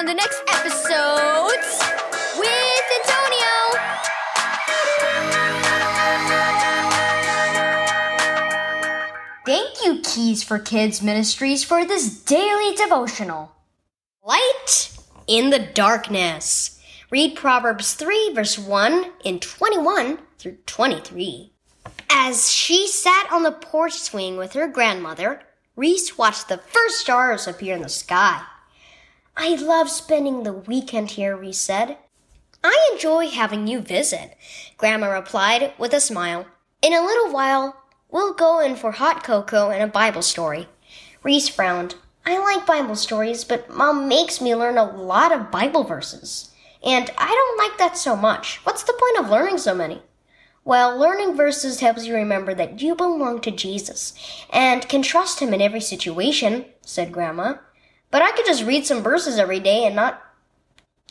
on the next episode with Antonio. Thank you, Keys for Kids Ministries, for this daily devotional. Light in the darkness. Read Proverbs 3, verse 1 and 21 through 23. As she sat on the porch swing with her grandmother, Reese watched the first stars appear in the sky. I love spending the weekend here, Reese said. I enjoy having you visit, Grandma replied with a smile. In a little while, we'll go in for hot cocoa and a Bible story. Reese frowned. I like Bible stories, but Mom makes me learn a lot of Bible verses. And I don't like that so much. What's the point of learning so many? Well, learning verses helps you remember that you belong to Jesus and can trust Him in every situation, said Grandma. But I could just read some verses every day and not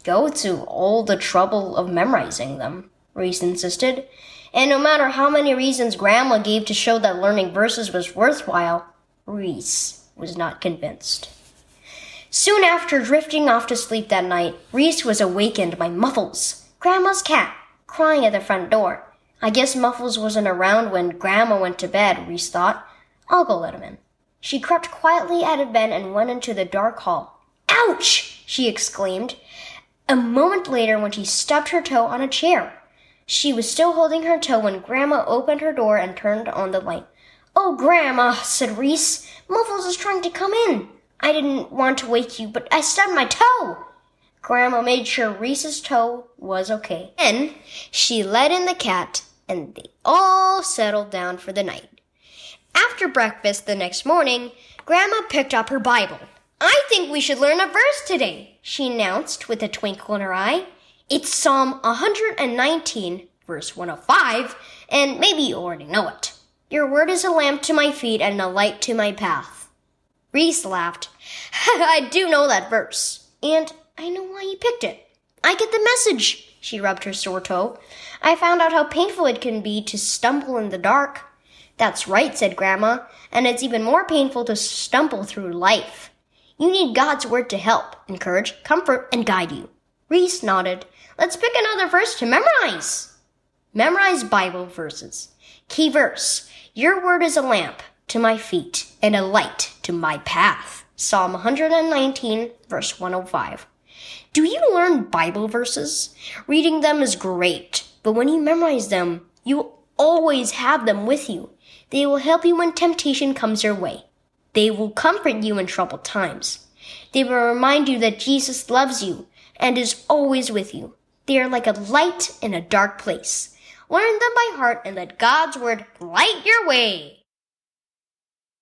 go to all the trouble of memorizing them, Reese insisted. And no matter how many reasons Grandma gave to show that learning verses was worthwhile, Reese was not convinced. Soon after drifting off to sleep that night, Reese was awakened by Muffles, Grandma's cat, crying at the front door. I guess Muffles wasn't around when Grandma went to bed, Reese thought. I'll go let him in. She crept quietly out of bed and went into the dark hall. Ouch! she exclaimed. A moment later, when she stubbed her toe on a chair, she was still holding her toe when Grandma opened her door and turned on the light. Oh, Grandma, said Reese, Muffles is trying to come in. I didn't want to wake you, but I stubbed my toe. Grandma made sure Reese's toe was okay. Then she let in the cat, and they all settled down for the night. After breakfast the next morning, Grandma picked up her Bible. I think we should learn a verse today, she announced with a twinkle in her eye. It's Psalm 119, verse 105, and maybe you already know it. Your word is a lamp to my feet and a light to my path. Reese laughed. I do know that verse, and I know why you picked it. I get the message, she rubbed her sore toe. I found out how painful it can be to stumble in the dark. That's right, said Grandma, and it's even more painful to stumble through life. You need God's word to help, encourage, comfort, and guide you. Reese nodded. Let's pick another verse to memorize. Memorize Bible verses. Key verse. Your word is a lamp to my feet and a light to my path. Psalm 119, verse 105. Do you learn Bible verses? Reading them is great, but when you memorize them, you always have them with you. They will help you when temptation comes your way. They will comfort you in troubled times. They will remind you that Jesus loves you and is always with you. They are like a light in a dark place. Learn them by heart and let God's word light your way.